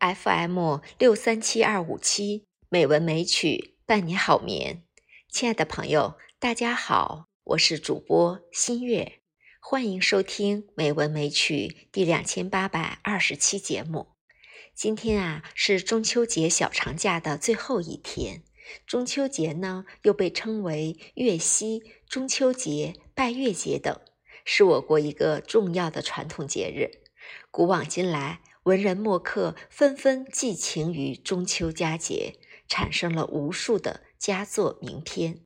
FM 六三七二五七美文美曲伴你好眠，亲爱的朋友，大家好，我是主播新月，欢迎收听美文美曲第两千八百二十期节目。今天啊是中秋节小长假的最后一天，中秋节呢又被称为月夕、中秋节、拜月节等，是我国一个重要的传统节日。古往今来。文人墨客纷纷寄情于中秋佳节，产生了无数的佳作名篇。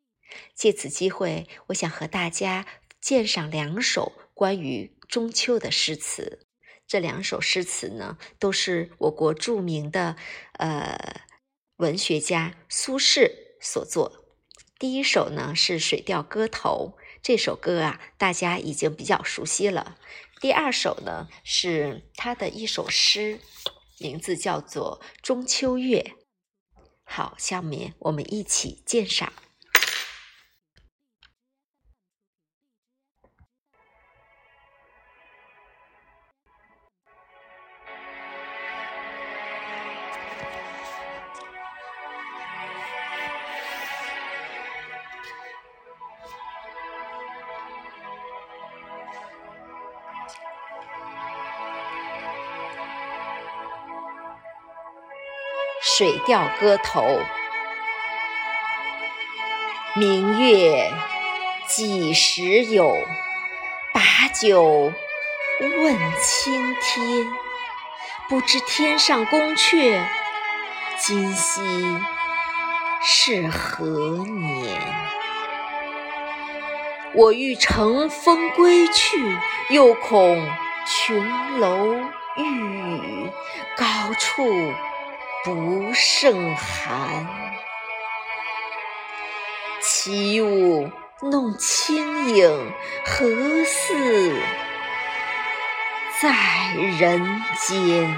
借此机会，我想和大家鉴赏两首关于中秋的诗词。这两首诗词呢，都是我国著名的呃文学家苏轼所作。第一首呢是《水调歌头》，这首歌啊，大家已经比较熟悉了。第二首呢是他的一首诗，名字叫做《中秋月》。好，下面我们一起鉴赏。《水调歌头》明月几时有？把酒问青天。不知天上宫阙，今夕是何年？我欲乘风归去，又恐琼楼玉宇，高处。不胜寒，起舞弄清影，何似在人间？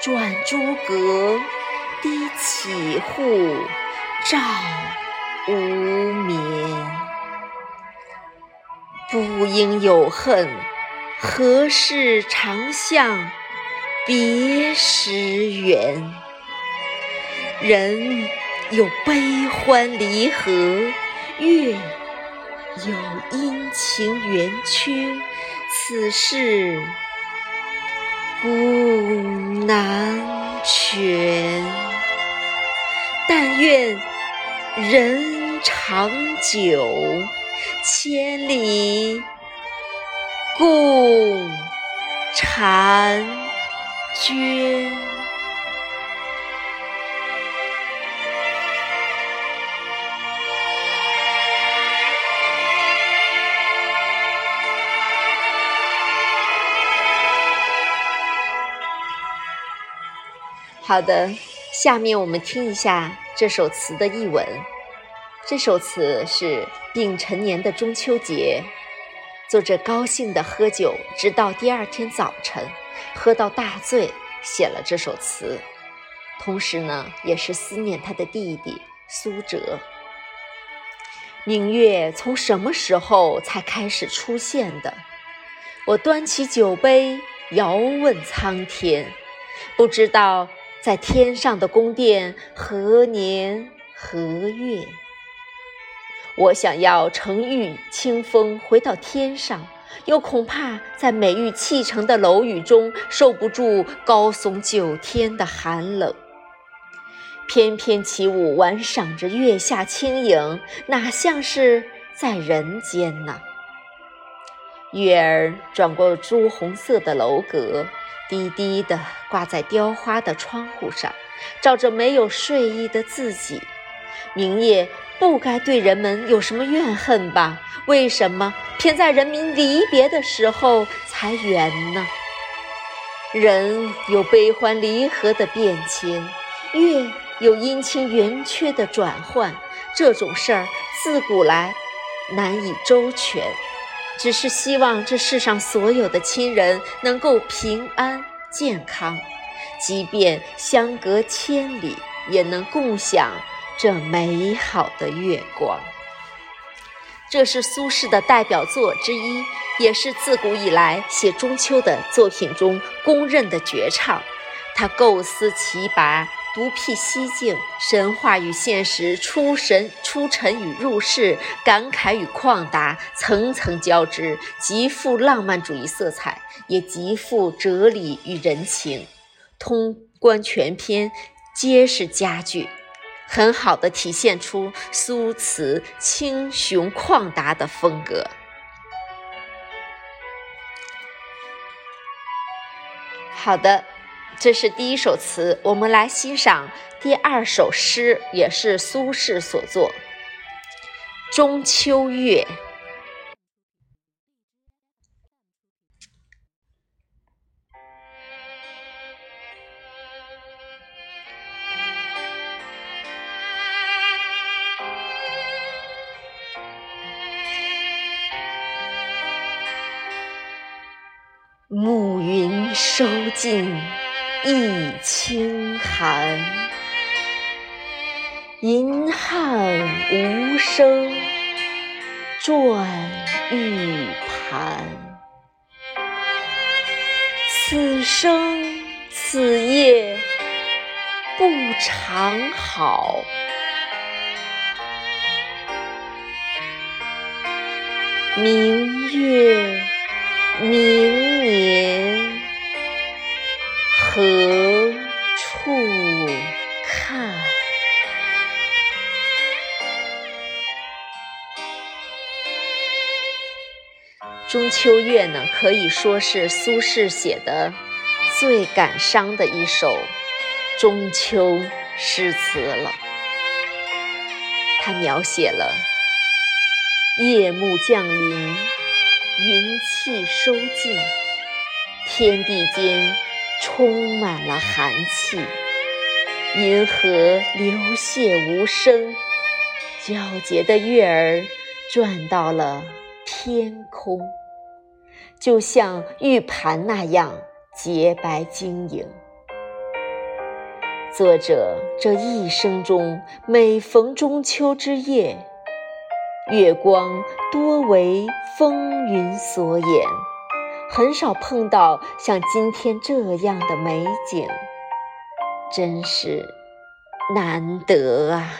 转朱阁，低绮户，照无眠。不应有恨，何事长向？别时圆，人有悲欢离合，月有阴晴圆缺，此事古难全。但愿人长久，千里共婵。君。好的，下面我们听一下这首词的译文。这首词是丙辰年的中秋节，作者高兴的喝酒，直到第二天早晨。喝到大醉，写了这首词，同时呢，也是思念他的弟弟苏辙。明月从什么时候才开始出现的？我端起酒杯，遥问苍天，不知道在天上的宫殿何年何月。我想要乘御清风回到天上。又恐怕在美玉砌成的楼宇中受不住高耸九天的寒冷，翩翩起舞，玩赏着月下轻影，哪像是在人间呢？月儿转过朱红色的楼阁，低低地挂在雕花的窗户上，照着没有睡意的自己。明夜。不该对人们有什么怨恨吧？为什么偏在人民离别的时候才圆呢？人有悲欢离合的变迁，月有阴晴圆缺的转换，这种事儿自古来难以周全。只是希望这世上所有的亲人能够平安健康，即便相隔千里，也能共享。这美好的月光，这是苏轼的代表作之一，也是自古以来写中秋的作品中公认的绝唱。他构思奇拔，独辟蹊径，神话与现实，出神出尘与入世，感慨与旷达，层层交织，极富浪漫主义色彩，也极富哲理与人情。通观全篇，皆是佳句，很好的体现出苏词清雄旷达的风格。好的。这是第一首词，我们来欣赏第二首诗，也是苏轼所作《中秋月》。收尽。一清寒，银汉无声转玉盘。此生此夜不长好，明月明年。何处看？中秋月呢，可以说是苏轼写的最感伤的一首中秋诗词了。他描写了夜幕降临，云气收尽，天地间。充满了寒气，银河流泻无声，皎洁的月儿转到了天空，就像玉盘那样洁白晶莹。作者这一生中，每逢中秋之夜，月光多为风云所掩。很少碰到像今天这样的美景，真是难得啊！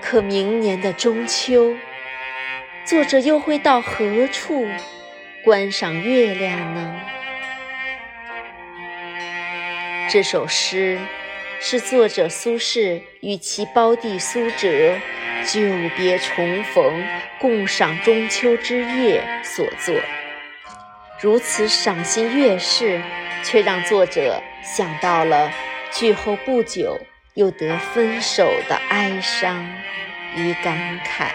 可明年的中秋，作者又会到何处观赏月亮呢？这首诗是作者苏轼与其胞弟苏辙。久别重逢，共赏中秋之夜所作。如此赏心悦事，却让作者想到了剧后不久又得分手的哀伤与感慨。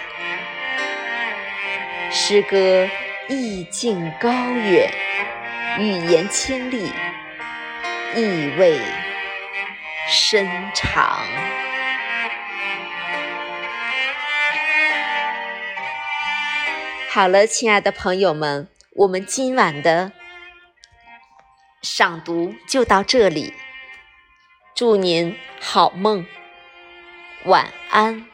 诗歌意境高远，语言清丽，意味深长。好了，亲爱的朋友们，我们今晚的赏读就到这里。祝您好梦，晚安。